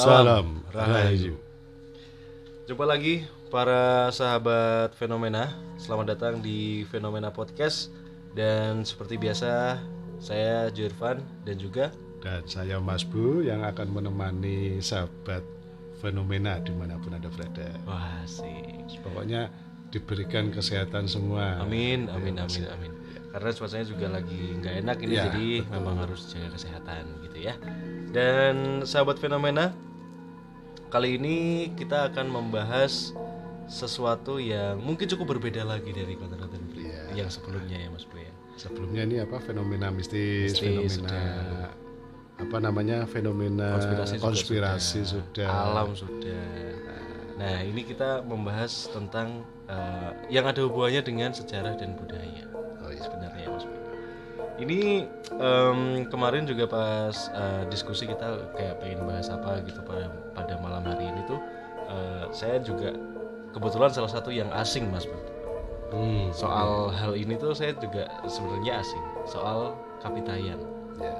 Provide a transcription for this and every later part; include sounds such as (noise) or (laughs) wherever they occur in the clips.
Salam Rahayu. Jumpa lagi para sahabat fenomena. Selamat datang di Fenomena Podcast dan seperti biasa saya Irfan dan juga Dan saya Mas Bu yang akan menemani sahabat fenomena di mana pun Anda berada. wah sih. Pokoknya diberikan kesehatan semua. Amin, amin, amin, amin. Karena cuacanya juga lagi nggak enak ini, Ya, jadi memang harus jaga kesehatan gitu ya. Dan sahabat fenomena, kali ini kita akan membahas sesuatu yang mungkin cukup berbeda lagi dari konten-konten Iya. yang sebelumnya ya Mas Bu ya. Sebelumnya ini apa fenomena mistis, Mistis, fenomena apa namanya fenomena Konspirasi, konspirasi sudah. alam sudah. Nah ini kita membahas tentang eh, yang ada hubungannya dengan sejarah dan budaya. Oh, iya. sebenarnya. Ini em, kemarin juga pas eh, diskusi kita kayak pengen bahas apa gitu pada pada malam hari ini tuh eh, saya juga kebetulan salah satu yang asing Mas Bu. Hmm, Soal hal ini tuh saya juga sebenarnya asing. Soal kapitayan. ya.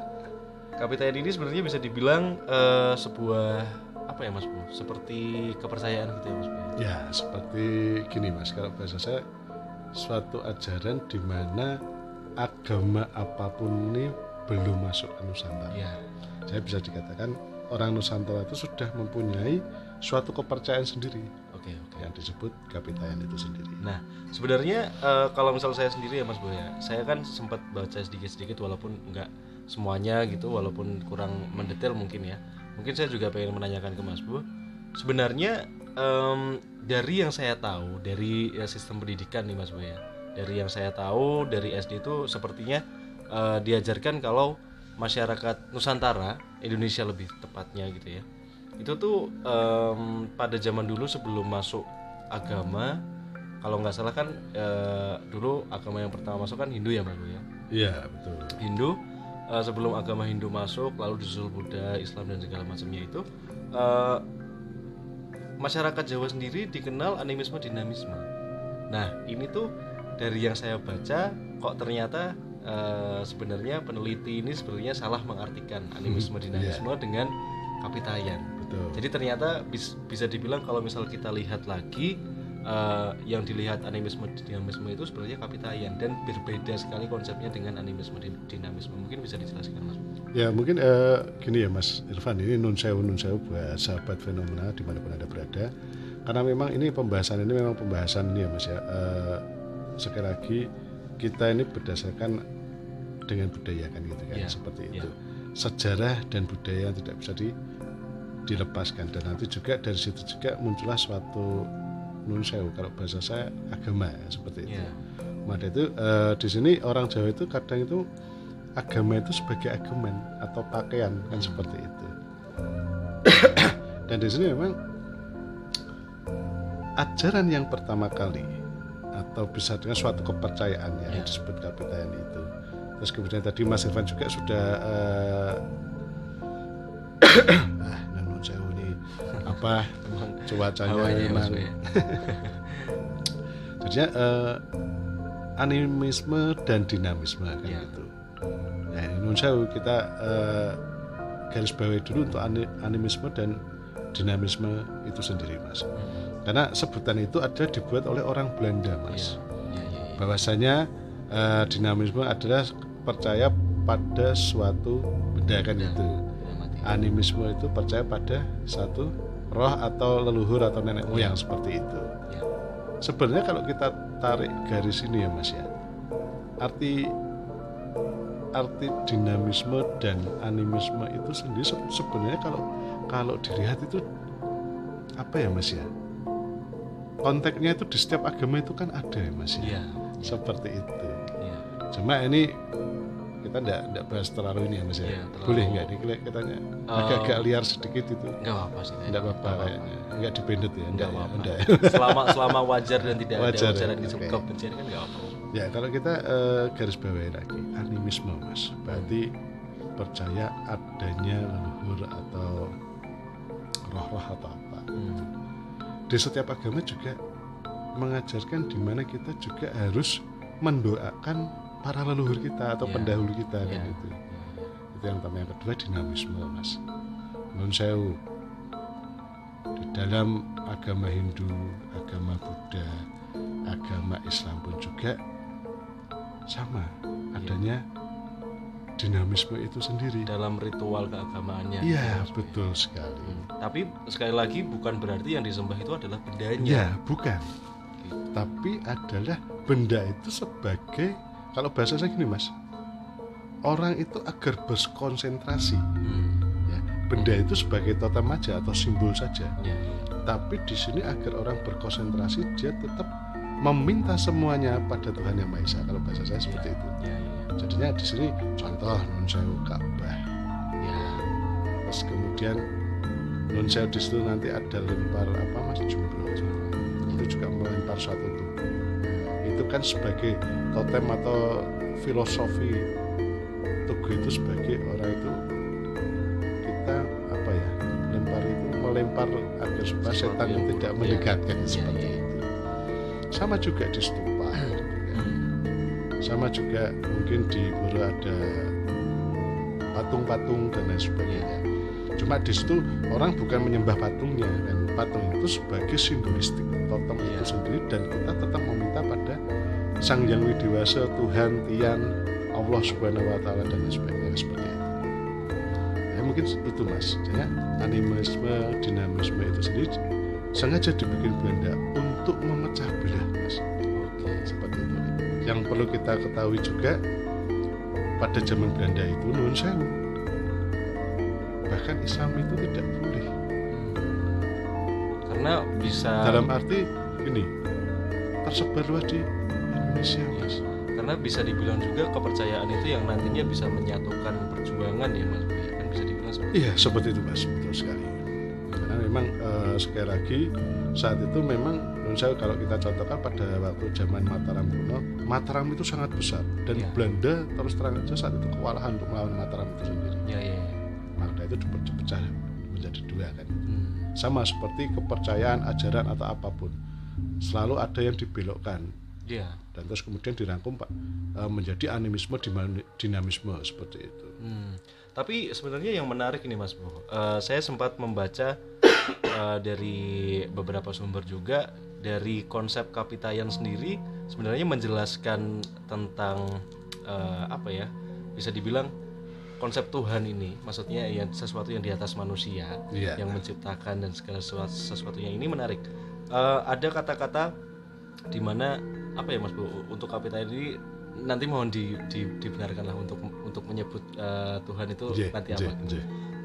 Kapitayan ini sebenarnya bisa dibilang eh, sebuah apa ya Mas Bu? Seperti kepercayaan gitu ya Mas Bu. Ya, seperti gini Mas, kalau bahasa saya suatu ajaran di mana agama apa pun ini belum masuk ke Nusantara. Ya. Saya bisa dikatakan orang Nusantara itu sudah mempunyai suatu kepercayaan sendiri Oke, oke. yang disebut kapitayan itu sendiri. Nah, sebenarnya eh, kalau misal saya sendiri ya Mas Boy ya, saya kan sempat baca sedikit-sedikit walaupun nggak semuanya gitu, walaupun kurang mendetail mungkin ya. Mungkin saya juga pengen menanyakan ke Mas Bu, sebenarnya em, dari yang saya tahu dari ya, sistem pendidikan nih Mas Boy ya, dari yang saya tahu dari SD itu sepertinya eh, diajarkan kalau masyarakat Nusantara Indonesia lebih tepatnya gitu ya itu tuh em, pada zaman dulu sebelum masuk agama kalau nggak salah kan eh, dulu agama yang pertama masuk kan Hindu ya Bu ya Iya, betul. Hindu eh, sebelum agama Hindu masuk lalu disusul Buddha Islam dan segala macamnya itu eh, masyarakat Jawa sendiri dikenal animisme dinamisme nah ini tuh dari yang saya baca kok ternyata eh, sebenarnya peneliti ini sebenarnya salah mengartikan animisme dinamisme dengan kapitayan Betul. jadi ternyata bis- bisa dibilang kalau misal kita lihat lagi eh, yang dilihat animisme dinamisme itu sebenarnya kapitayan dan berbeda sekali konsepnya dengan animisme din- dinamisme. Mungkin bisa dijelaskan Mas. Ya mungkin eh, gini ya Mas Irfan ini nun sewu nun sewu buat sahabat fenomena di mana pun anda berada karena memang ini pembahasan ini memang pembahasan ini ya Mas ya Eh, sekali lagi kita ini berdasarkan dengan budaya kan gitu kan Ya, seperti ya. itu sejarah dan budaya yang tidak bisa di, dilepaskan dan nanti juga dari situ juga muncullah suatu nun sewu kalau bahasa saya agama ya, seperti itu Ya. maka itu eh, di sini orang Jawa itu kadang itu agama itu sebagai ageman atau pakaian kan seperti itu. (coughs) Dan di sini memang ajaran yang pertama kali atau bisa dengan suatu kepercayaan ya, yang disebut kapitayan itu. Terus kemudian tadi Mas Irfan juga sudah eh, (coughs) ah nanun sewu ini apa cuacanya ya, memang. (laughs) Jadinya eh, animisme dan dinamisme kan Ya. gitu. Nah, ini kita eh, garis bawahi dulu untuk ani- animisme dan dinamisme itu sendiri, Mas. Karena sebutan itu ada dibuat oleh orang Belanda, Mas. Ya, ya, ya. Bahwasanya eh, dinamisme adalah percaya pada suatu benda kan itu. Ya, mati. Animisme itu percaya pada satu roh atau leluhur atau nenek moyang seperti itu Ya. sebenarnya kalau kita tarik garis ini ya mas ya arti arti dinamisme dan animisme itu sendiri se- sebenarnya kalau kalau dilihat itu apa ya mas ya konteksnya itu di setiap agama itu kan ada ya mas ya Ya. seperti itu Ya. cuma ini kita enggak, enggak bahas terlalu ini ya mas ya terlalu- boleh nggak nih katanya agak-agak liar sedikit itu Enggak apa-apa sih. enggak apa-apa kayaknya enggak dibendut ya Enggak ya? apa-apa. Enggak. selama selama wajar dan tidak Wajar, ada ujaran ya, oke. kebencian kan enggak apa-apa. Ya kalau kita eh, garis bawahi lagi animisme mas, berarti percaya adanya leluhur atau roh-roh atau apa. Hmm. Di setiap agama juga mengajarkan di mana kita juga harus mendoakan para leluhur kita atau Ya. pendahulu kita kan Ya. itu. Itu yang pertama yang kedua dinamisme mas. Nun sewu. di dalam agama Hindu, agama Buddha, agama Islam pun juga sama adanya dinamisme itu sendiri. dalam ritual keagamaannya Iya, Boy. betul sekali. Hmm, tapi sekali lagi bukan berarti yang disembah itu adalah bendanya Ya, bukan. Gitu. Tapi adalah benda itu sebagai kalau bahasa saya gini, Mas. Orang itu agar berkonsentrasi, Hmm, ya. Benda itu sebagai totem aja atau simbol saja. ya. Tapi di sini agar orang berkonsentrasi, dia tetap meminta semuanya pada Tuhan Yang Maha Esa. Kalau bahasa saya seperti itu. Ya, ya, Jadinya di sini contoh Nun Sewu Ka'bah. ya. Terus kemudian Nun Sewu di situ nanti ada lempar apa Mas jumroh. Itu juga melempar suatu tubuh. Itu kan sebagai totem atau filosofi tugu itu sebagai orang itu kita apa ya lempar itu melempar agar supaya setan yang tidak buruk, ya. mendekatkan Ya, seperti ya. itu. Sama juga di stupa. Sama juga mungkin di Buru ada patung-patung dan lain sebagainya. Cuma di situ orang bukan menyembah patungnya dan patung itu sebagai simbolistik totem Iya. itu sendiri dan kita tetap meminta pada Sang Yang Widewasa, Tuhan, Tian, Allah Subhanahu Wa Taala dan lain sebagainya seperti itu. Ya mungkin itu mas, jadi animisme, dinamisme itu sendiri sengaja dibikin Belanda untuk memecah belah mas Oke. seperti itu. Yang perlu kita ketahui juga pada zaman Belanda itu nun sewu. Bahkan Islam itu tidak boleh. Karena bisa Dalam arti ini tersebar luas di Indonesia, Mas. karena bisa dibilang juga kepercayaan itu yang nantinya bisa menyatukan perjuangan ya Mas. Kan bisa dibilang seperti Iya, seperti itu, Mas. Betul sekali. Karena memang eh, sekali lagi saat itu memang sewu kalau kita contohkan pada waktu zaman Mataram kuno, Mataram itu sangat besar dan Iya. Belanda terus terang aja saat itu kewalahan untuk melawan Mataram itu sendiri. ya ya. ya. Maka itu dipecah menjadi dua kan. Hmm, sama seperti kepercayaan, ajaran atau apa pun selalu ada yang dibelokkan Iya. dan terus kemudian dirangkum pak eh, menjadi animisme dinamisme seperti itu. Hmm. Tapi sebenarnya yang menarik ini Mas Bu, eh, saya sempat membaca eh, dari beberapa sumber juga dari konsep kapitayan sendiri sebenarnya menjelaskan tentang eh, apa ya bisa dibilang konsep Tuhan ini, maksudnya yang sesuatu yang di atas manusia Iya. yang menciptakan dan segala sesuatu sesuatunya ini menarik. Eh, ada kata-kata di mana apa ya Mas Bu untuk kapitayan ini nanti mohon di, di- dibenarkanlah untuk untuk menyebut eh, Tuhan itu J, nanti J, apa. J.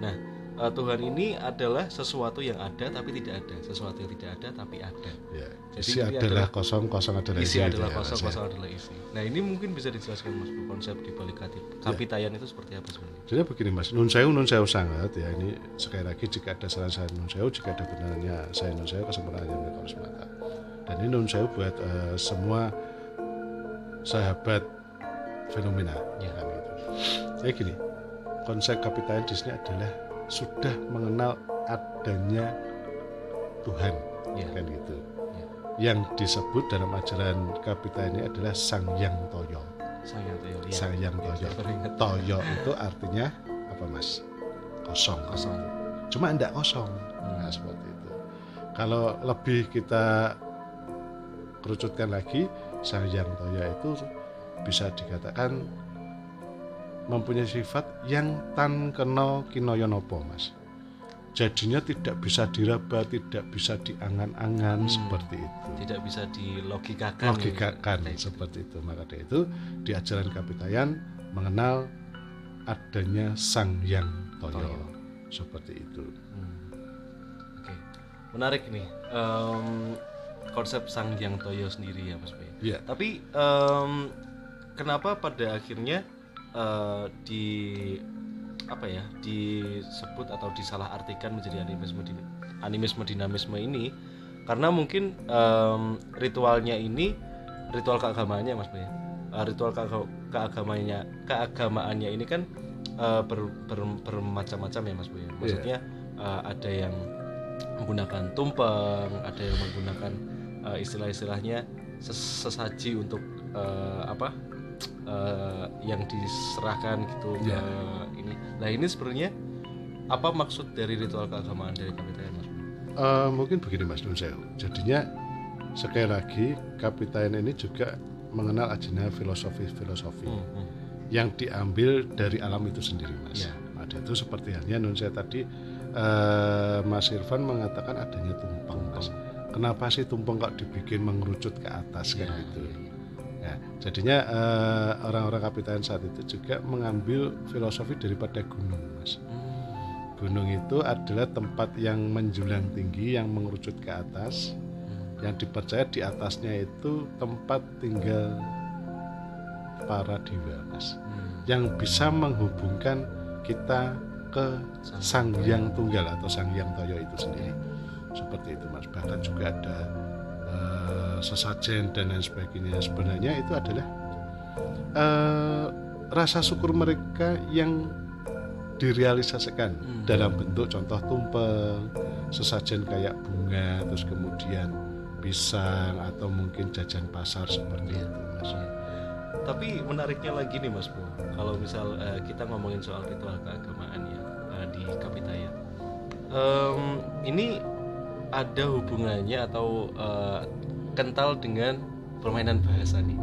Nah, eh, Tuhan ini adalah sesuatu yang ada tapi tidak ada, sesuatu yang tidak ada tapi ada. Ya. Jadi Isi adalah adalah- kosong, kosong adalah Isi isi. adalah ya, kosong, ya. kosong adalah isi. Nah, ini mungkin bisa dijelaskan Mas Bu konsep di balik kati- kapitayan itu seperti apa sebenarnya? Jadi begini mas, nun sewu nun sewu sangat ya ini sekali lagi jika ada salah saya nun sewu, jika ada benarnya saya nun kesempurnaan yang mereka semata. Dan ini nun sewu buat eh, semua sahabat fenomena Ya. kan gitu. Jadi gini, konsep kapitalis di sini adalah sudah mengenal adanya Tuhan Ya. kan gitu. Ya. Yang disebut dalam ajaran kapitalis ini adalah Sang Yang Toyo. Sang Yang Toyo. Ya. Sang Yang Ya, Toyo. ingat. Toyo itu artinya apa mas? Kosong. Kosong. Cuma tidak kosong. Nah seperti itu. Kalau lebih kita kerucutkan lagi, Sang Yang Toyo itu bisa dikatakan mempunyai sifat yang tan kena kinoyonopo mas. Jadinya tidak bisa diraba, tidak bisa diangan-angan Hmm. seperti itu Tidak bisa dilogikakan. logikakan ya. seperti itu maka dari itu di ajaran kapitayan mengenal adanya sang yang toyo, Toyo. seperti itu Hmm. Oke, menarik nih Em, konsep sang yang toyo sendiri ya Mas Bay. ya Tapi em, kenapa pada akhirnya eh, di apa ya disebut atau disalahartikan menjadi animisme animisme dinamisme ini? Karena mungkin em, ritualnya ini ritual keagamaannya Mas Bay. Eh, ritual keaga- keagamaannya keagamaannya ini kan eh, ber- ber- bermacam-macam ya Mas Bay. Maksudnya eh, ada yang menggunakan tumpeng, ada yang menggunakan eh, istilah-istilahnya ses- sesaji untuk eh, apa eh, yang diserahkan gitu Ya. ke ini. Nah ini sebenarnya apa maksud dari ritual keagamaan dari kapitayan Mas? eh, mungkin begini Mas Nun Sewu. Jadinya sekali lagi Kapitayan ini juga mengenal ajaran filosofi-filosofi Hmm, hmm. yang diambil dari alam itu sendiri Mas. Ya. Ada itu seperti halnya Nun Sewu tadi eh, Mas Irfan mengatakan adanya tumpeng Mas. Kenapa sih tumpeng kok dibikin mengerucut ke atas kan Ya, gitu? Ya, ya. Ya, jadinya eh, orang-orang Kapitayan saat itu juga mengambil filosofi daripada gunung Mas. Hmm, Gunung itu adalah tempat yang menjulang tinggi yang mengerucut ke atas hmm. yang dipercaya di atasnya itu tempat tinggal para dewa mas Hmm. yang bisa menghubungkan kita ke sang yang tunggal atau sang yang toyo itu sendiri seperti itu mas bahkan juga ada eh, sesajen dan lain sebagainya. Sebenarnya itu adalah eh, rasa syukur mereka yang direalisasikan Hmm. dalam bentuk contoh tumpeng sesajen kayak bunga terus kemudian pisang atau mungkin jajan pasar seperti itu mas. Tapi menariknya lagi nih Mas Bu, kalau misal eh, kita ngomongin soal ritual keagamaan ya eh, di Kapitaya, Em, ini ada hubungannya atau eh, kental dengan permainan bahasa nih.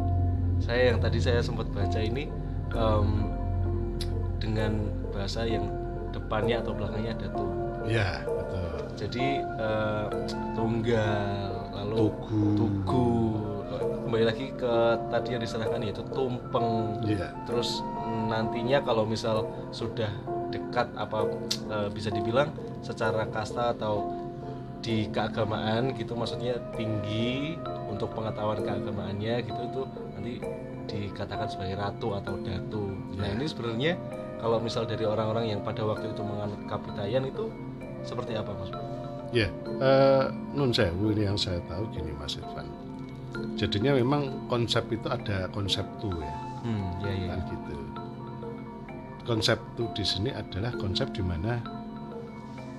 Saya yang tadi saya sempat baca ini em, dengan bahasa yang depannya atau belakangnya ada tuh. ya betul. Jadi eh, tunggal, lalu tugu. tugu. Kembali lagi ke tadi yang diserahkan yaitu tumpeng. Ya terus nantinya kalau misal sudah dekat apa eh, bisa dibilang secara kasta atau di keagamaan gitu maksudnya tinggi untuk pengetahuan keagamaannya gitu itu nanti dikatakan sebagai ratu atau datu nah Ya. ini sebenarnya kalau misal dari orang-orang yang pada waktu itu menganut kapitayan itu seperti apa mas Ya, eh, nun sewu ini yang saya tahu gini Mas Irfan. Jadinya memang konsep itu ada konsep tu ya, hmm ya ya kan gitu. Konsep tu di sini adalah konsep di mana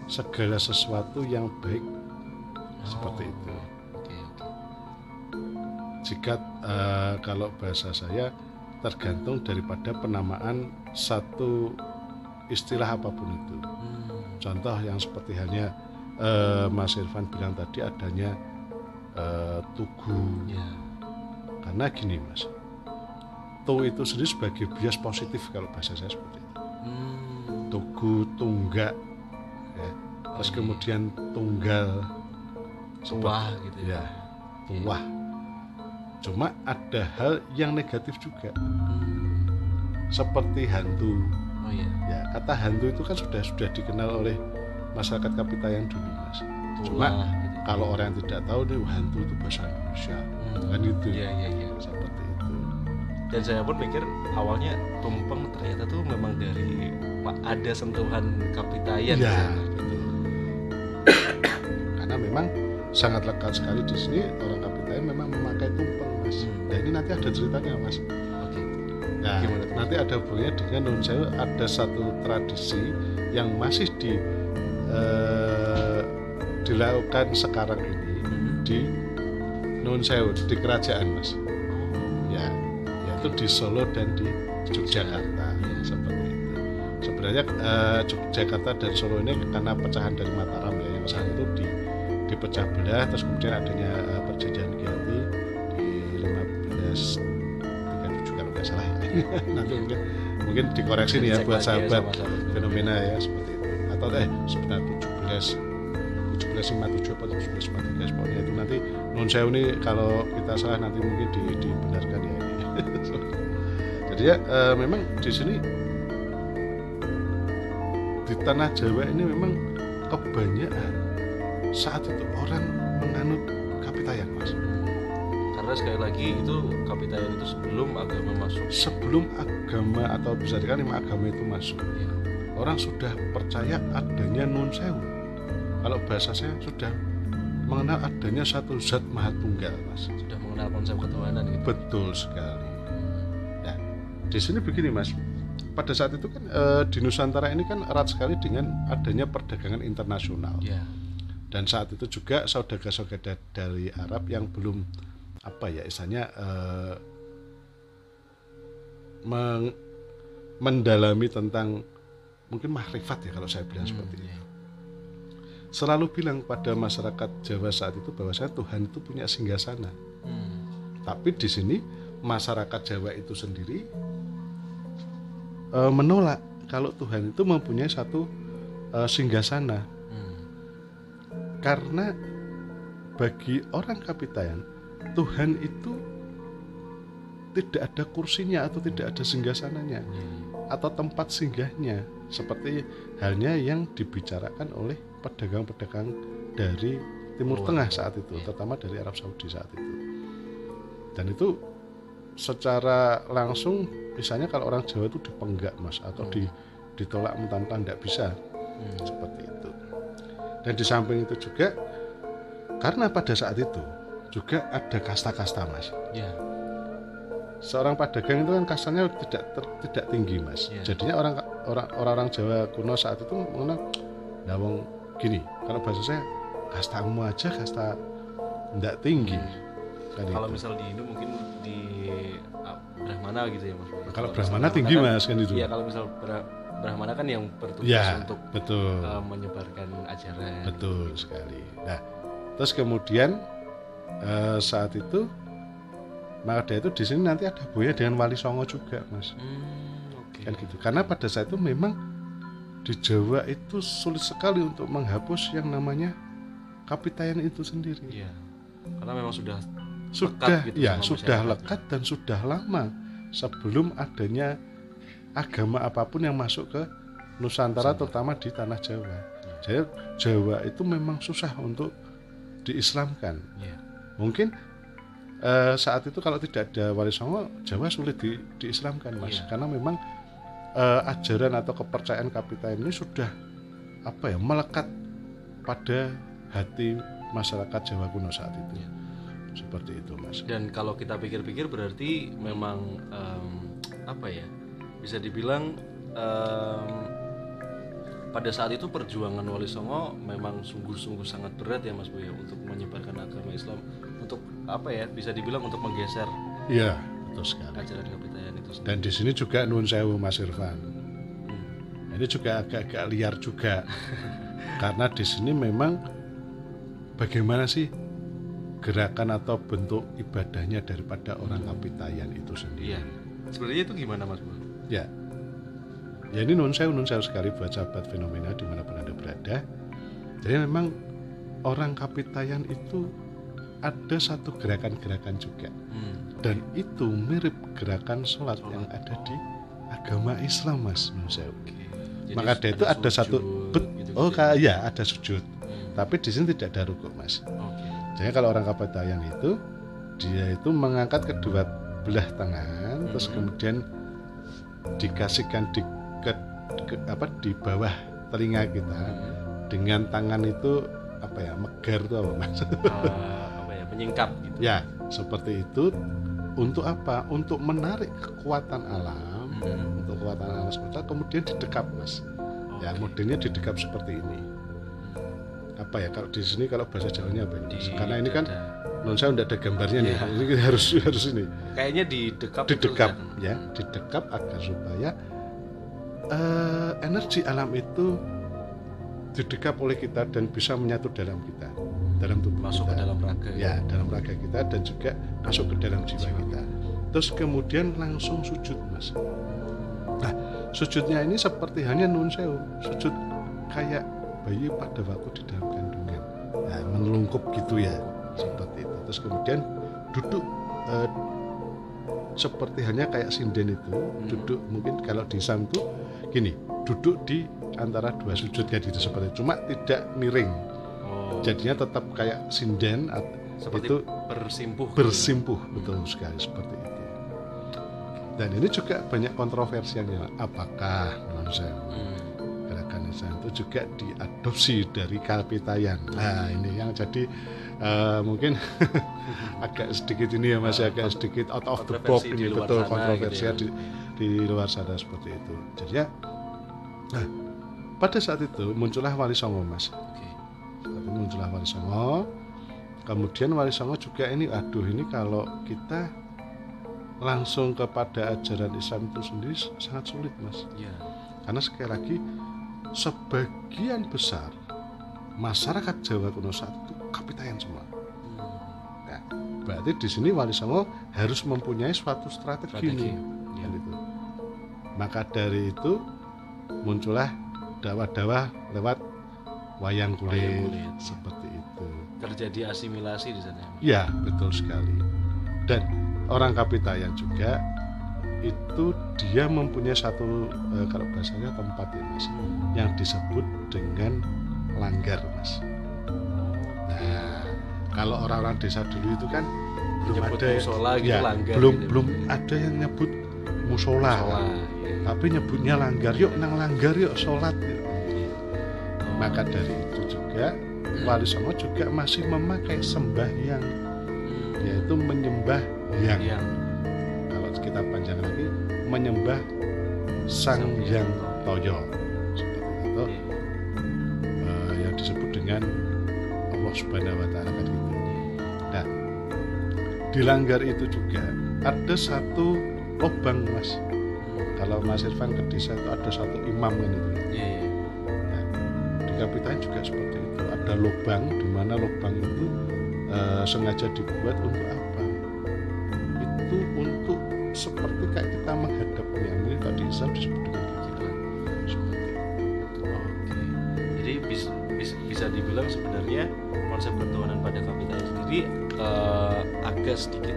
segala sesuatu yang baik. Seperti itu. oke oke. Jika eh, kalau bahasa saya tergantung daripada penamaan satu istilah apa pun itu. Hmm, Contoh yang seperti halnya eh, Mas Irfan bilang tadi adanya eh, tugu. Ya. Karena gini Mas tu itu sendiri sebagai bias positif kalau bahasa saya seperti itu. Hmm, tugu tunggak ya. terus kemudian tunggal tuah gitu ya. Tuah cuma ada hal yang negatif juga. Hmm, seperti hantu. Oh iya. Ya kata hantu itu kan sudah sudah dikenal oleh masyarakat Kapitayan dulu Mas. Cuma tuah gitu. kalau orang yang tidak tahu nih hantu itu bahasa Indonesia. Hmm, kan itu iya iya iya. Seperti itu. Dan saya pun mikir awalnya tumpeng ternyata tuh memang dari Pak ada sentuhan kapitayan ya sana. betul karena memang sangat lekat sekali di sini orang Kapitayan memang memakai tumpeng mas Hmm. dan ini nanti ada ceritanya mas oke nah Gimana tuh? nanti ada hubungannya dengan Nun Sewu ada satu tradisi yang masih di eh, dilakukan sekarang ini Hmm. di Nun Sewu di kerajaan mas ya yaitu di Solo dan di Yogyakarta Ya. seperti sebenarnya eh, Yogyakarta dan Solo ini karena pecahan dari Mataram ya yang saat itu di dipecah belah terus kemudian adanya eh, perjanjian Giyanti di 1537 kalau nggak salah ya. (laughs) nanti mungkin mungkin dikoreksi nih ya buat lagi sahabat fenomena ya seperti itu. Atau eh sebentar 17 1757 atau 1753 pokoknya itu nanti non sewu ini kalau kita salah nanti mungkin di, dibenarkan ya ini. (laughs) Jadi ya eh, memang di sini di tanah Jawa ini memang kebanyakan saat itu orang menganut kapitayan mas. Karena sekali lagi itu kapitayan itu sebelum agama masuk. Sebelum agama atau bisa dikatakan lima agama itu masuk. Ya. orang sudah percaya adanya nun sewu. Kalau bahasa saya sudah mengenal adanya satu zat maha tunggal mas. Sudah mengenal konsep ketuhanan gitu. Betul sekali. Nah di sini begini mas pada saat itu kan eh, di Nusantara ini kan erat sekali dengan adanya perdagangan internasional ya dan saat itu juga saudara-saudara dari Arab yang belum apa ya istilahnya eh, meng- mendalami tentang mungkin makrifat ya kalau saya bilang seperti Hmm, itu ya. selalu bilang pada masyarakat Jawa saat itu bahwasanya Tuhan itu punya singgasana. Hmm. Tapi di sini masyarakat Jawa itu sendiri eh, menolak kalau Tuhan itu mempunyai satu eh, singgasana Hmm. karena bagi orang Kapitayan Tuhan itu tidak ada kursinya atau tidak ada singgasananya Hmm. atau tempat singgahnya seperti halnya yang dibicarakan oleh pedagang-pedagang dari Timur. Tengah saat itu, terutama dari Arab Saudi saat itu. Dan itu secara langsung misalnya kalau orang Jawa itu dipenggak mas atau di, ditolak mentah-mentah tidak bisa Hmm. seperti itu. Dan di samping itu juga karena pada saat itu juga ada kasta-kasta mas. Ya. Seorang pedagang itu kan kastanya tidak ter- tidak tinggi mas. Iya. Jadinya orang orang orang Jawa kuno saat itu mengenal, wong gini. Kalau bahasa saya kastamu aja kasta tidak tinggi. Kan Kalau itu. misal di Hindu mungkin Brahmana gitu ya mas. Kalau Brahmana tinggi kan- mas kan itu. Iya kalau misal Bra- Brahmana kan yang bertugas Ya, untuk betul. eh, menyebarkan ajaran. Betul sekali. Nah, terus kemudian eh, saat itu maka itu di sini nanti ada hubungannya dengan Wali Songo juga, Mas. Hmm, oke. Kan gitu. Karena pada saat itu memang di Jawa itu sulit sekali untuk menghapus yang namanya kapitayan itu sendiri. Iya. Karena memang sudah Sudah gitu ya, sudah lekat dan sudah lama sebelum adanya agama apa pun yang masuk ke Nusantara Nusantara. terutama di tanah Jawa. Jadi Jawa itu memang susah untuk diislamkan. Iya. Mungkin eh, saat itu kalau tidak ada Wali Songo, Jawa sulit di, diislamkan, Mas. Iya. Karena memang eh, ajaran atau kepercayaan kapitain ini sudah apa ya melekat pada hati masyarakat Jawa kuno saat itu. Iya. Seperti itu, Mas. Dan kalau kita pikir-pikir berarti memang em, apa ya? Bisa dibilang em, pada saat itu perjuangan Wali Songo memang sungguh-sungguh sangat berat ya Mas Buya untuk menyebarkan agama Islam untuk apa ya? Bisa dibilang untuk menggeser Iya, betul sekali. ajaran kapitayan itu sendiri. Dan di sini juga Nun Sewu Mas Irfan. Hmm. Ini juga agak-agak liar juga. (laughs) Karena di sini memang bagaimana sih gerakan atau bentuk ibadahnya daripada orang kapitayan itu sendiri. Iya. Sebenarnya itu gimana Mas Bu? Ya. Ya ini nun sewu, nun sewu sekali buat sahabat fenomena di mana pun anda berada. Jadi memang orang kapitayan itu ada satu gerakan-gerakan juga. Hmm. Dan itu mirip gerakan sholat, Sholat. yang ada di agama Islam mas nun sewu. Oke. Jadi Maka ada itu ada satu bet, gitu-gitu oh ya? ya ada sujud. Hmm. Tapi di sini tidak ada rukuk mas. Oke. Jadi kalau orang kapitayan itu dia itu mengangkat kedua belah tangan, terus Mhm. kemudian dikasihkan di ke, ke- apa di bawah telinga kita Hmm. dengan tangan itu apa ya megar itu apa mas? Ah, (laughs) apa ya? Menyingkap gitu. ya seperti itu untuk apa? Untuk menarik kekuatan alam, Hmm. untuk kekuatan alam semesta kemudian didekap mas. Ya Oke. modelnya didekap seperti ini. Apa ya kalau di sini kalau bahasa Jawanya apa? Di Karena ini kan non saya tidak ada gambarnya nih. Iya. Ini harus harus ini. kayaknya didekap itu didekap kelihatan. ya didekap agar supaya eh, energi alam itu didekap oleh kita dan bisa menyatu dalam kita dalam tubuh masuk kita ke dalam raga ya dalam raga kita dan juga masuk ke dalam jiwa Jiwa. kita terus kemudian langsung sujud mas nah sujudnya ini seperti hanya nun sewu sujud kayak bayi pada waktu di dalam nah, menelungkup gitu ya seperti itu. Terus kemudian duduk eh, seperti hanya kayak sinden itu duduk mungkin kalau di Islam tuh gini duduk di antara dua sujud kayak gitu seperti itu. cuma tidak miring. Oh, jadinya tetap kayak sinden seperti itu bersimpuh gitu. bersimpuh betul sekali seperti itu. Dan ini juga banyak kontroversinya apakah menurut saya? Hmm. Islam itu juga diadopsi dari Kalpitayan. Nah ini yang jadi eh, mungkin (laughs) agak sedikit ini ya mas ya, agak sedikit out of the box ini betul sana kontroversi gitu ya. di, di luar sana seperti itu. Jadi ya, nah, pada saat itu muncullah Wali Songo mas. Saat itu muncullah Wali Songo. Kemudian Wali Songo juga ini, aduh ini kalau kita langsung kepada ajaran Islam itu sendiri sangat sulit mas Ya. karena sekali lagi sebagian besar masyarakat Jawa kuno saat itu kapitayan semua. Nah, berarti di sini Wali Songo harus mempunyai suatu strategi, Strategi. nih. Ya. Kan itu. Maka dari itu muncullah dakwah-dakwah lewat wayang kulit, Wayang kulit. seperti itu. Terjadi asimilasi di sana. ya, Mas? Ya, betul sekali. Dan orang kapitayan juga itu dia mempunyai satu eh, kalau bahasanya tempat ya mas yang disebut dengan langgar mas. Nah, kalau orang-orang desa dulu itu kan belum Nyebut ada musola gitu, ya, langgar belum gitu. belum ada yang nyebut musola, Musola, kan. ya. tapi nyebutnya langgar yuk nang langgar yuk sholat yuk. Oh. maka dari itu juga Wali Songo juga masih memakai sembahyang Hmm. yaitu menyembah yang Yang. Kita panjang lagi menyembah sang yang toyo seperti itu eh, yang disebut dengan Allah Subhanahu Wa Taala kan gitu. Nah, di langgar itu juga ada satu lubang mas. Kalau Mas Irfan ke desa itu ada satu imam kan itu. Iya. Di Kapitan juga seperti itu. Ada lubang di mana lubang itu eh, sengaja dibuat untuk apa? Seperti kayak kita menghadap yang ini kalau di Islam disebut dengan kiblat. Seperti. Oke. Jadi bisa, bisa, bisa dibilang sebenarnya konsep ketuhanan pada kapital sendiri eh, agak sedikit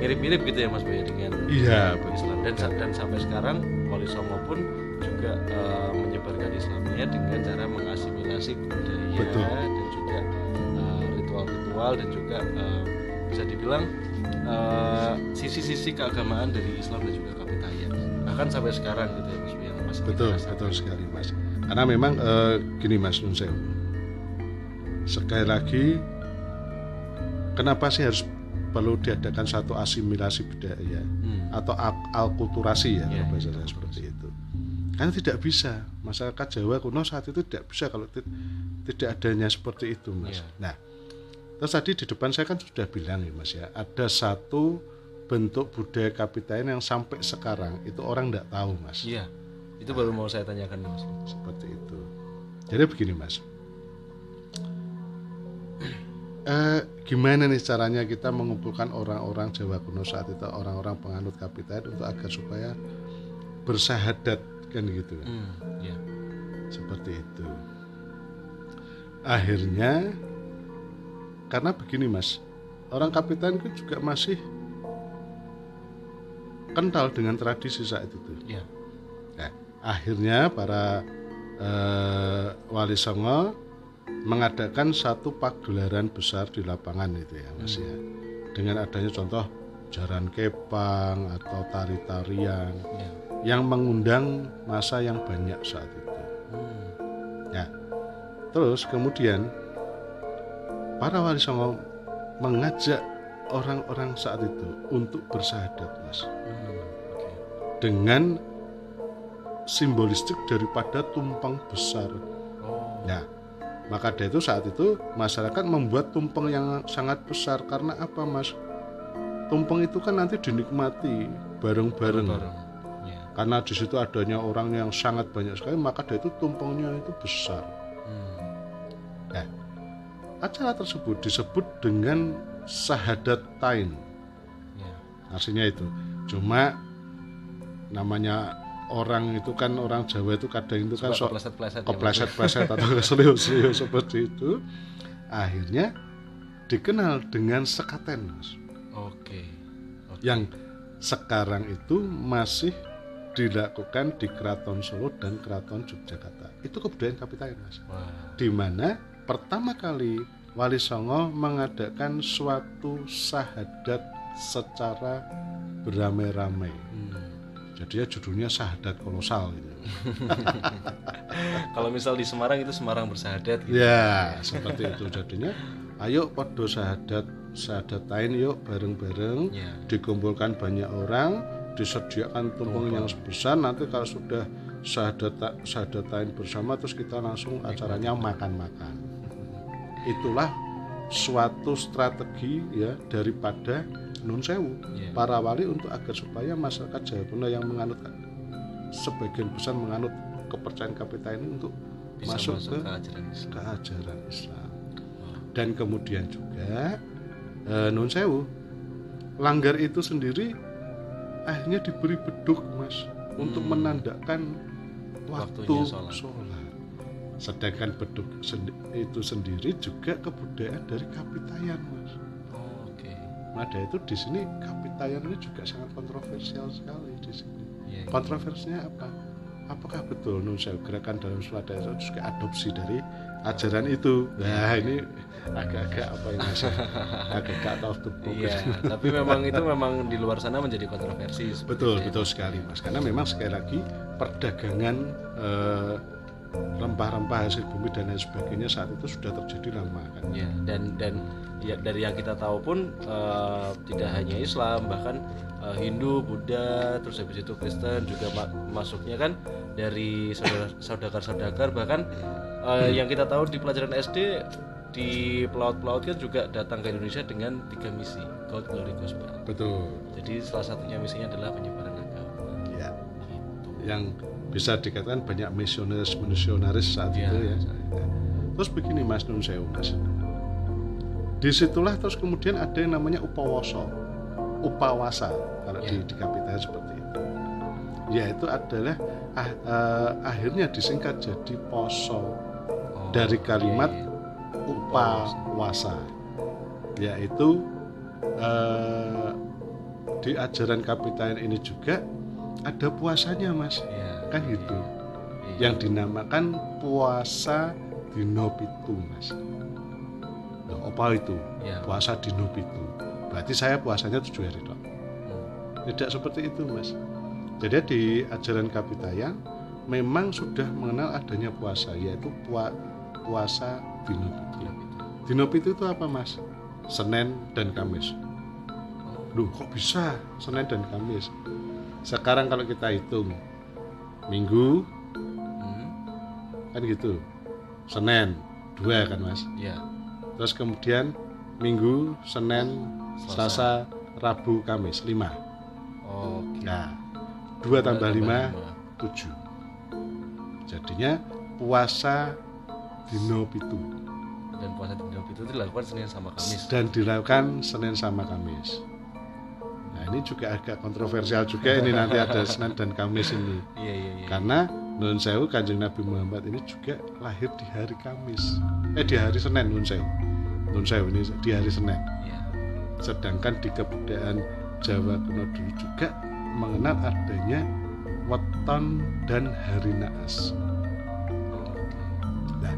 mirip-mirip gitu ya Mas Boya dengan Iya, Islam dan dan sampai sekarang Wali Songo pun juga eh, menyebarkan Islamnya dengan cara mengasimilasi budaya Betul. dan juga eh, ritual-ritual dan juga eh, bisa dibilang eh, sisi-sisi keagamaan dari Islam dan juga kapitayan bahkan sampai sekarang gitu ya Mas yang masih betul betul sekali mas. Karena memang eh, gini mas Nun Sewu. sekali lagi kenapa sih harus perlu diadakan satu asimilasi budaya Hmm. atau alkulturasi ya Ya, kalau bahasa saya seperti itu? Karena tidak bisa. Masyarakat Jawa kuno saat itu tidak bisa kalau ti- tidak adanya seperti itu mas. Ya. nah terus tadi di depan saya kan sudah bilang ya mas ya ada satu bentuk budaya kapitayan yang sampai sekarang itu orang tidak tahu mas Iya, itu baru mau saya tanyakan Mas. seperti itu. Jadi begini mas, eh, gimana nih caranya kita mengumpulkan orang-orang Jawa kuno saat itu orang-orang penganut kapitayan untuk agar supaya bersahadat kan gitu kan, Hmm, iya. seperti itu. Akhirnya karena begini mas, orang kapitayan itu juga masih kental dengan tradisi saat itu. Iya. Nah, akhirnya para eh, wali songo mengadakan satu pagelaran besar di lapangan itu ya mas ya dengan adanya contoh jaran kepang atau tari-tarian Iya. yang mengundang masa yang banyak saat itu Hmm. ya terus kemudian para wali songo mengajak orang-orang saat itu untuk bersahadat mas Hmm. Dengan simbolistik daripada tumpeng besar. Oh. Nah, maka dari itu saat itu masyarakat membuat tumpeng yang sangat besar karena apa, Mas? Tumpeng itu kan nanti dinikmati bareng-bareng. Bareng. Iya. Karena di situ adanya orang yang sangat banyak sekali, maka dari itu tumpengnya itu besar. Acara tersebut disebut dengan sahadatain. Iya. Artinya itu. Cuma namanya orang itu kan orang Jawa itu kadang itu kan sok kepleset-pleset ya, atau (laughs) keselius-selius seperti itu akhirnya dikenal dengan sekaten Mas. Oke. Oke. yang sekarang itu masih dilakukan di Keraton Solo dan Keraton Yogyakarta itu kebudayaan kapitayan Mas Wah. di mana pertama kali Wali Songo mengadakan suatu sahadat secara beramai-ramai Hmm. jadinya judulnya sahadat kolosal gitu. (laughs) Kalau misal di Semarang itu Semarang bersahadat gitu. Ya, seperti itu jadinya. Ayo podo sahadat sahadatain yuk bareng-bareng Ya. dikumpulkan banyak orang, disediakan tumpeng yang besar nanti kalau sudah sahadat sahadatain bersama terus kita langsung acaranya makan-makan. Itulah suatu strategi ya daripada Nun Sewu Ya. para wali untuk agar supaya masyarakat Jawa Kuno yang menganut sebagian besar menganut kepercayaan kapita ini untuk bisa masuk, masuk, ke, ke ajaran Islam ke ajaran Islam dan kemudian juga eh, nun sewu langgar itu sendiri akhirnya diberi beduk mas untuk menandakan waktu Hmm. Sholat. Sedangkan beduk sendi- itu sendiri juga kebudayaan dari Kapitayan mas. oh, oke Ada itu di sini Kapitayan ini juga sangat kontroversial sekali di sini. Iya, iya. Kontroversinya apa? Apakah betul Sewu gerakan dalam swadaya itu juga adopsi dari ajaran itu? Nah ini agak-agak apa ini mas? Agak-agak out of the box. Iya, tapi memang itu memang di luar sana menjadi kontroversi. Betul, ya. betul sekali Mas. Karena memang sekali lagi perdagangan eh, rempah-rempah hasil bumi dan lain sebagainya saat itu sudah terjadi lama kan. Ya, dan dan ya, dari yang kita tahu pun eh, tidak hanya Islam, bahkan eh, Hindu, Buddha, terus habis itu Kristen juga ma- masuknya kan dari saudagar-saudagar bahkan eh, yang kita tahu di pelajaran SD di pelaut-pelaut kan juga datang ke Indonesia dengan tiga misi God Glory Gospel. Betul. Jadi salah satunya misinya adalah penyebaran agama. Ya. Gitu. Yang bisa dikatakan banyak misionaris misionaris saat Iya, itu ya. Terus begini Mas Nun Sewu Mas. Di situlah terus kemudian ada yang namanya upawoso, upawasa kalau di, Ya. di Kapitayan seperti itu. Yaitu adalah ah, eh, akhirnya disingkat jadi poso Oh, dari kalimat iya, iya. upawasa yaitu eh, di ajaran kapitayan ini juga ada puasanya mas Iya, kan gitu. Iya. yang dinamakan puasa dino pitu mas. Loh, apa itu? Iya. puasa dino pitu. Berarti saya puasanya tujuh hari dok Hmm. tidak seperti itu mas. Jadi di ajaran kapitayan memang sudah mengenal adanya puasa yaitu pua- puasa dino pitu. Dino pitu. Itu apa mas? Senin dan Kamis. Loh kok bisa? Senin dan Kamis. Sekarang kalau kita hitung Minggu. Hmm. kan gitu. Senin dua kan mas? Iya. terus kemudian Minggu Senin Selasa. Rabu Kamis lima. Oke. nah dua tambah lima tujuh. Jadinya puasa dino pitu. Dan puasa di Dino itu dilakukan Senin sama Kamis. dan dilakukan Senin sama Kamis ini juga agak kontroversial juga ini nanti ada Senin dan Kamis ini. Iya iya iya. karena Nun Sewu kanjeng Nabi Muhammad ini juga lahir di hari Kamis. Eh di hari Senin Nun Sewu. Nun Sewu ini di hari Senin. Iya. sedangkan di kebudayaan Jawa kuno dulu juga mengenal adanya weton dan hari naas. Nah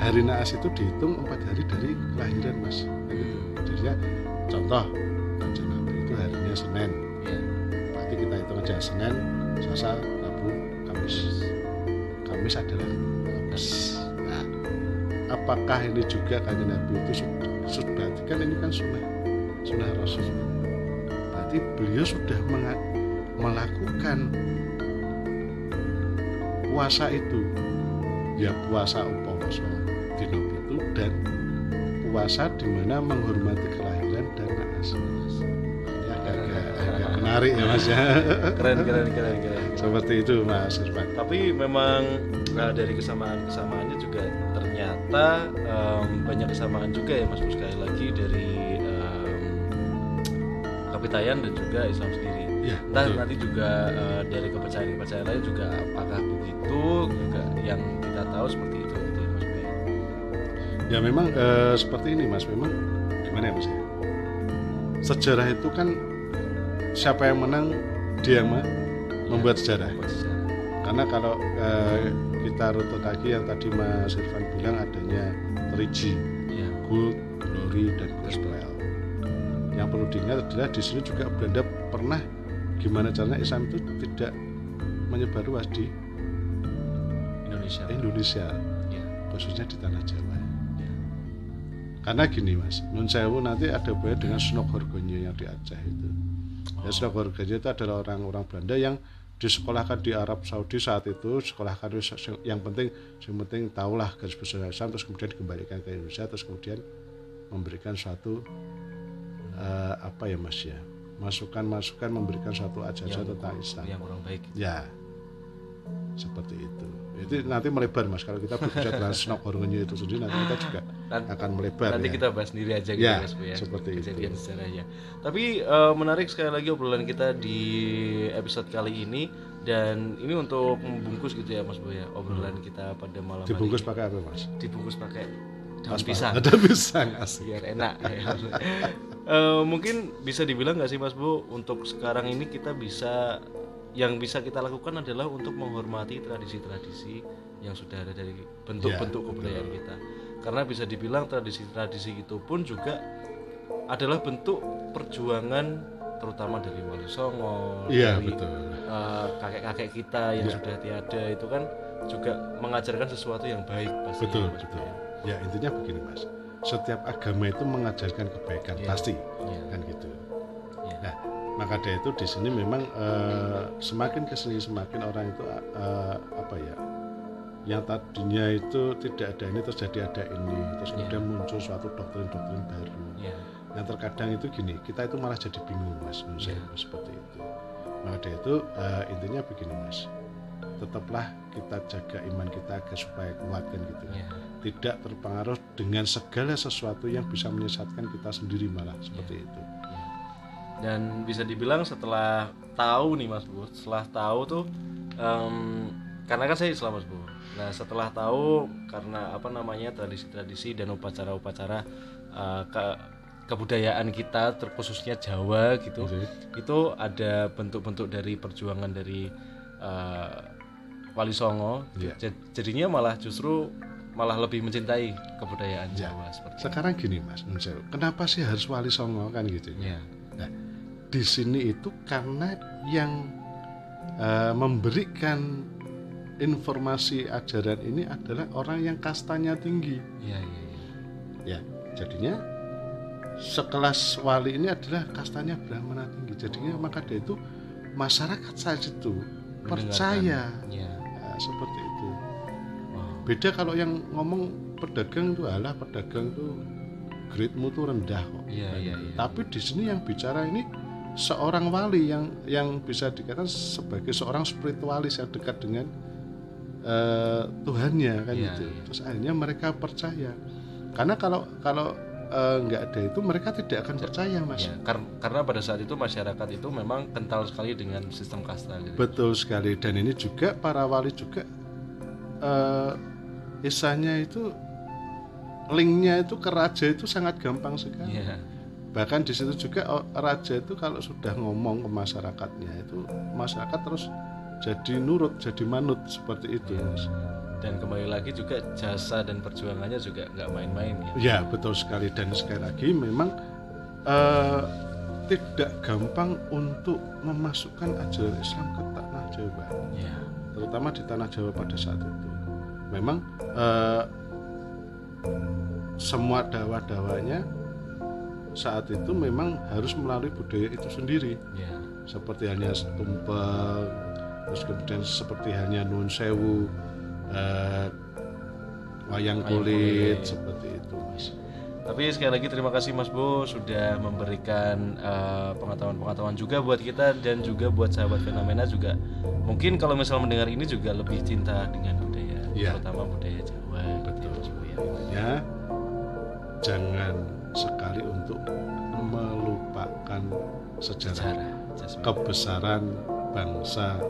hari naas itu dihitung empat hari dari kelahiran mas. Gitu. jadinya contoh kanjeng Nabi harinya Senin. Iya. berarti kita hitung aja Senin Selasa Rabu Kamis. Kamis adalah Kamis nah apakah ini juga kanjeng Nabi itu sudah, berarti kan ini kan sunnah sunnah Rasul berarti beliau sudah melakukan puasa itu. Ya puasa upawaso dino itu dan puasa di mana menghormati menarik ya mas ya Keren keren keren keren. seperti itu mas Irfan Tapi memang nah, dari kesamaan-kesamaannya juga ternyata em, banyak kesamaan juga ya Mas sekali lagi dari em, Kapitayan dan juga Islam sendiri. ya Entah betul. nanti juga eh, dari kepercayaan-kepercayaan lain juga apakah begitu juga yang kita tahu seperti itu gitu ya Mas Bay. ya memang eh, seperti ini mas memang gimana ya mas ya sejarah itu kan siapa yang menang dia yang ma- membuat sejarah karena kalau eh, kita runut lagi yang tadi Mas Irfan bilang adanya 3G Iya. Good, Glory, dan Gospel yang perlu diingat adalah di sini juga Belanda pernah gimana caranya Islam itu tidak menyebar luas di Indonesia. Indonesia Iya. khususnya di tanah Jawa Iya. karena gini mas Nun Sewu nanti ada hubungannya dengan Sunok Horgonyo yang di Aceh itu ya Oh. Sunok Horgonyo itu adalah orang-orang Belanda yang disekolahkan di Arab Saudi saat itu sekolahkan yang penting yang penting tahulah garis besar Islam terus kemudian dikembalikan ke Indonesia terus kemudian memberikan suatu eh, apa ya mas ya masukan-masukan memberikan suatu ajaran tentang Islam Yang kurang baik. ya seperti itu. Itu nanti melebar mas. Kalau kita berbicara tentang (laughs) Snogornyo itu sendiri nanti kita juga akan melebar nanti ya. kita bahas sendiri aja gitu Ya, Mas Bu ya seperti itu. kejadian sejarahnya. Tapi eh, menarik sekali lagi obrolan kita di episode kali ini. Dan ini untuk membungkus gitu ya Mas Bu ya obrolan kita pada malam hari dibungkus pakai apa mas? Dibungkus pakai daun pisang. Ada pisang asik. Biar enak. Ya. (laughs) Eh, mungkin bisa dibilang nggak sih Mas Bu untuk sekarang ini kita bisa yang bisa kita lakukan adalah untuk menghormati tradisi-tradisi yang sudah ada dari bentuk-bentuk Ya, kebudayaan kita karena bisa dibilang tradisi-tradisi itu pun juga adalah bentuk perjuangan terutama dari Wali Songo iya dari betul eh, kakek-kakek kita yang Ya. sudah tiada itu kan juga mengajarkan sesuatu yang baik pasti betul Bu, betul ya. ya intinya begini mas setiap agama itu mengajarkan kebaikan Iya. pasti Iya. kan gitu Iya. nah maka dari itu di sini memang eh, semakin ke sini semakin orang itu eh, apa ya yang tadinya itu tidak ada ini terus jadi ada ini terus Iya. kemudian muncul suatu doktrin-doktrin baru Iya. yang terkadang itu gini kita itu malah jadi bingung mas menurut saya Iya. seperti itu maka dari itu eh, intinya begini mas tetaplah kita jaga iman kita agar supaya kuat kan gitu Iya. tidak terpengaruh dengan segala sesuatu yang bisa menyesatkan kita sendiri malah seperti itu dan bisa dibilang setelah tahu nih Mas Bu setelah tahu tuh em, karena kan saya Islam Mas Bu nah setelah tahu karena apa namanya tradisi-tradisi dan upacara-upacara eh, ke- kebudayaan kita terkhususnya Jawa gitu Jadi, itu ada bentuk-bentuk dari perjuangan dari eh, Wali Songo. Jad- jadinya malah justru malah lebih mencintai kebudayaan Iya. Jawa seperti itu. sekarang gini mas kenapa sih harus wali songo kan gitu ya Nah, di sini itu karena yang eh, memberikan informasi ajaran ini adalah orang yang kastanya tinggi iya iya iya. ya jadinya sekelas wali ini adalah kastanya brahmana tinggi jadinya maka dari itu masyarakat saat itu percaya Iya. Ya, seperti itu Wow. beda kalau yang ngomong pedagang itu alah pedagang itu grade-mu tuh rendah kok Iya, iya, iya. tapi di sini yang bicara ini seorang wali yang yang bisa dikatakan sebagai seorang spiritualis yang dekat dengan eh, Tuhannya kan Iya, gitu iya. terus akhirnya mereka percaya karena kalau kalau eh, nggak ada itu mereka tidak akan percaya mas Ya, kar- karena pada saat itu masyarakat itu memang kental sekali dengan sistem kasta gitu. betul sekali dan ini juga para wali juga eh isanya itu linknya itu ke raja itu sangat gampang sekali Iya. Bahkan di situ juga oh, raja itu kalau sudah ngomong ke masyarakatnya itu masyarakat terus jadi nurut jadi manut seperti itu. Mas. Dan kembali lagi juga jasa dan perjuangannya juga nggak main-main ya. ya betul sekali dan sekali lagi memang eh, tidak gampang untuk memasukkan ajaran Islam ke tanah Jawa Iya. terutama di tanah Jawa pada saat itu memang eh, semua dakwah-dakwahnya saat itu memang harus melalui budaya itu sendiri Iya. seperti halnya tumpeng terus kemudian seperti halnya nun sewu eh, wayang kulit kulit. seperti itu mas Tapi sekali lagi terima kasih Mas Bo sudah memberikan eh, pengetahuan-pengetahuan juga buat kita dan juga buat sahabat fenomena juga. Mungkin kalau misal mendengar ini juga lebih cinta dengan budaya, Iya. terutama budaya Jawa. gitu ya, Mas Bo, ya. ya jangan sekali untuk melupakan sejarah, Sejarah, kebesaran bangsa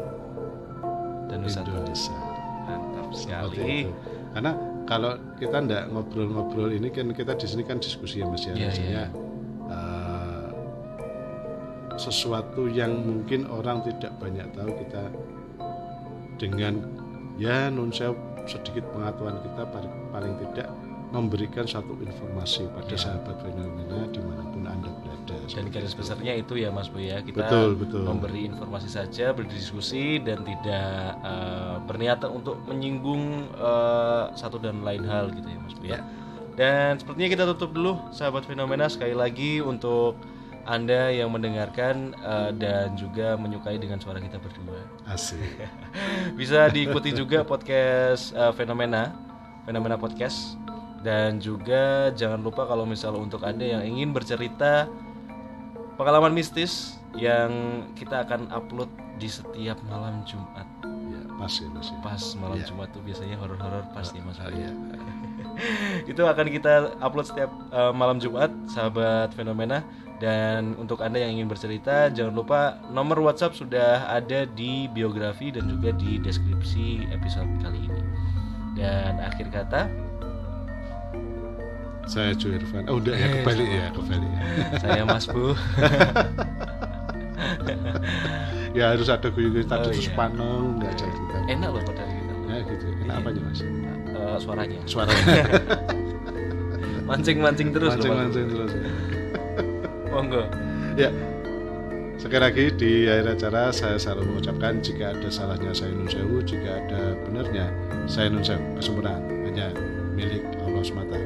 dan. Indonesia Mantap sekali. Karena kalau kita ndak ngobrol-ngobrol ini kan kita di sini kan diskusi ya Mas ya. Iya, Maksudnya, eh, sesuatu yang mungkin orang tidak banyak tahu kita dengan ya sewu, sedikit pengetahuan kita paling, paling tidak memberikan satu informasi pada Ya. sahabat fenomena di mana pun anda berada. Dan garis besarnya itu ya Mas Bu ya kita Betul, betul. memberi informasi saja berdiskusi dan tidak eh, berniat untuk menyinggung eh, satu dan lain hal gitu ya Mas Bu ya. Dan sepertinya kita tutup dulu sahabat fenomena sekali lagi untuk anda yang mendengarkan eh, dan juga menyukai dengan suara kita berdua. Asik. (laughs) Bisa diikuti juga podcast eh, fenomena fenomena podcast dan juga jangan lupa kalau misal untuk anda yang ingin bercerita pengalaman mistis yang kita akan upload di setiap malam Jumat. ya pas ya mas ya Pas malam Iya. Jumat tuh biasanya horor-horor pasti Mas. Ah, Boy. iya. (laughs) itu akan kita upload setiap uh, malam Jumat sahabat fenomena dan untuk anda yang ingin bercerita jangan lupa nomor WhatsApp sudah ada di biografi dan juga di deskripsi episode kali ini dan akhir kata saya Jo Irfan. Oh udah ya Eh, kembali sama. ya. Saya Mas Bu. (laughs) Ya harus ada guyu-guyu tadi Oh, terus iya. paneng nggak jadi kan enak loh padahal kita ya gitu. Enak apa aja mas? Uh, suaranya. Suaranya. (laughs) Mancing-mancing terus mancing-mancing terus. Monggo. Ya. Sekali lagi di akhir acara saya selalu mengucapkan jika ada salahnya saya nun sewu. Jika ada benarnya saya nun sewu. Kesempurnaan hanya milik Allah semata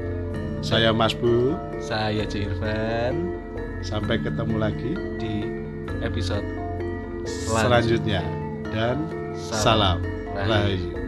saya Mas Bu. Saya C Irfan. Sampai ketemu lagi di episode selanjutnya. Dan salam Rahayu. rahayu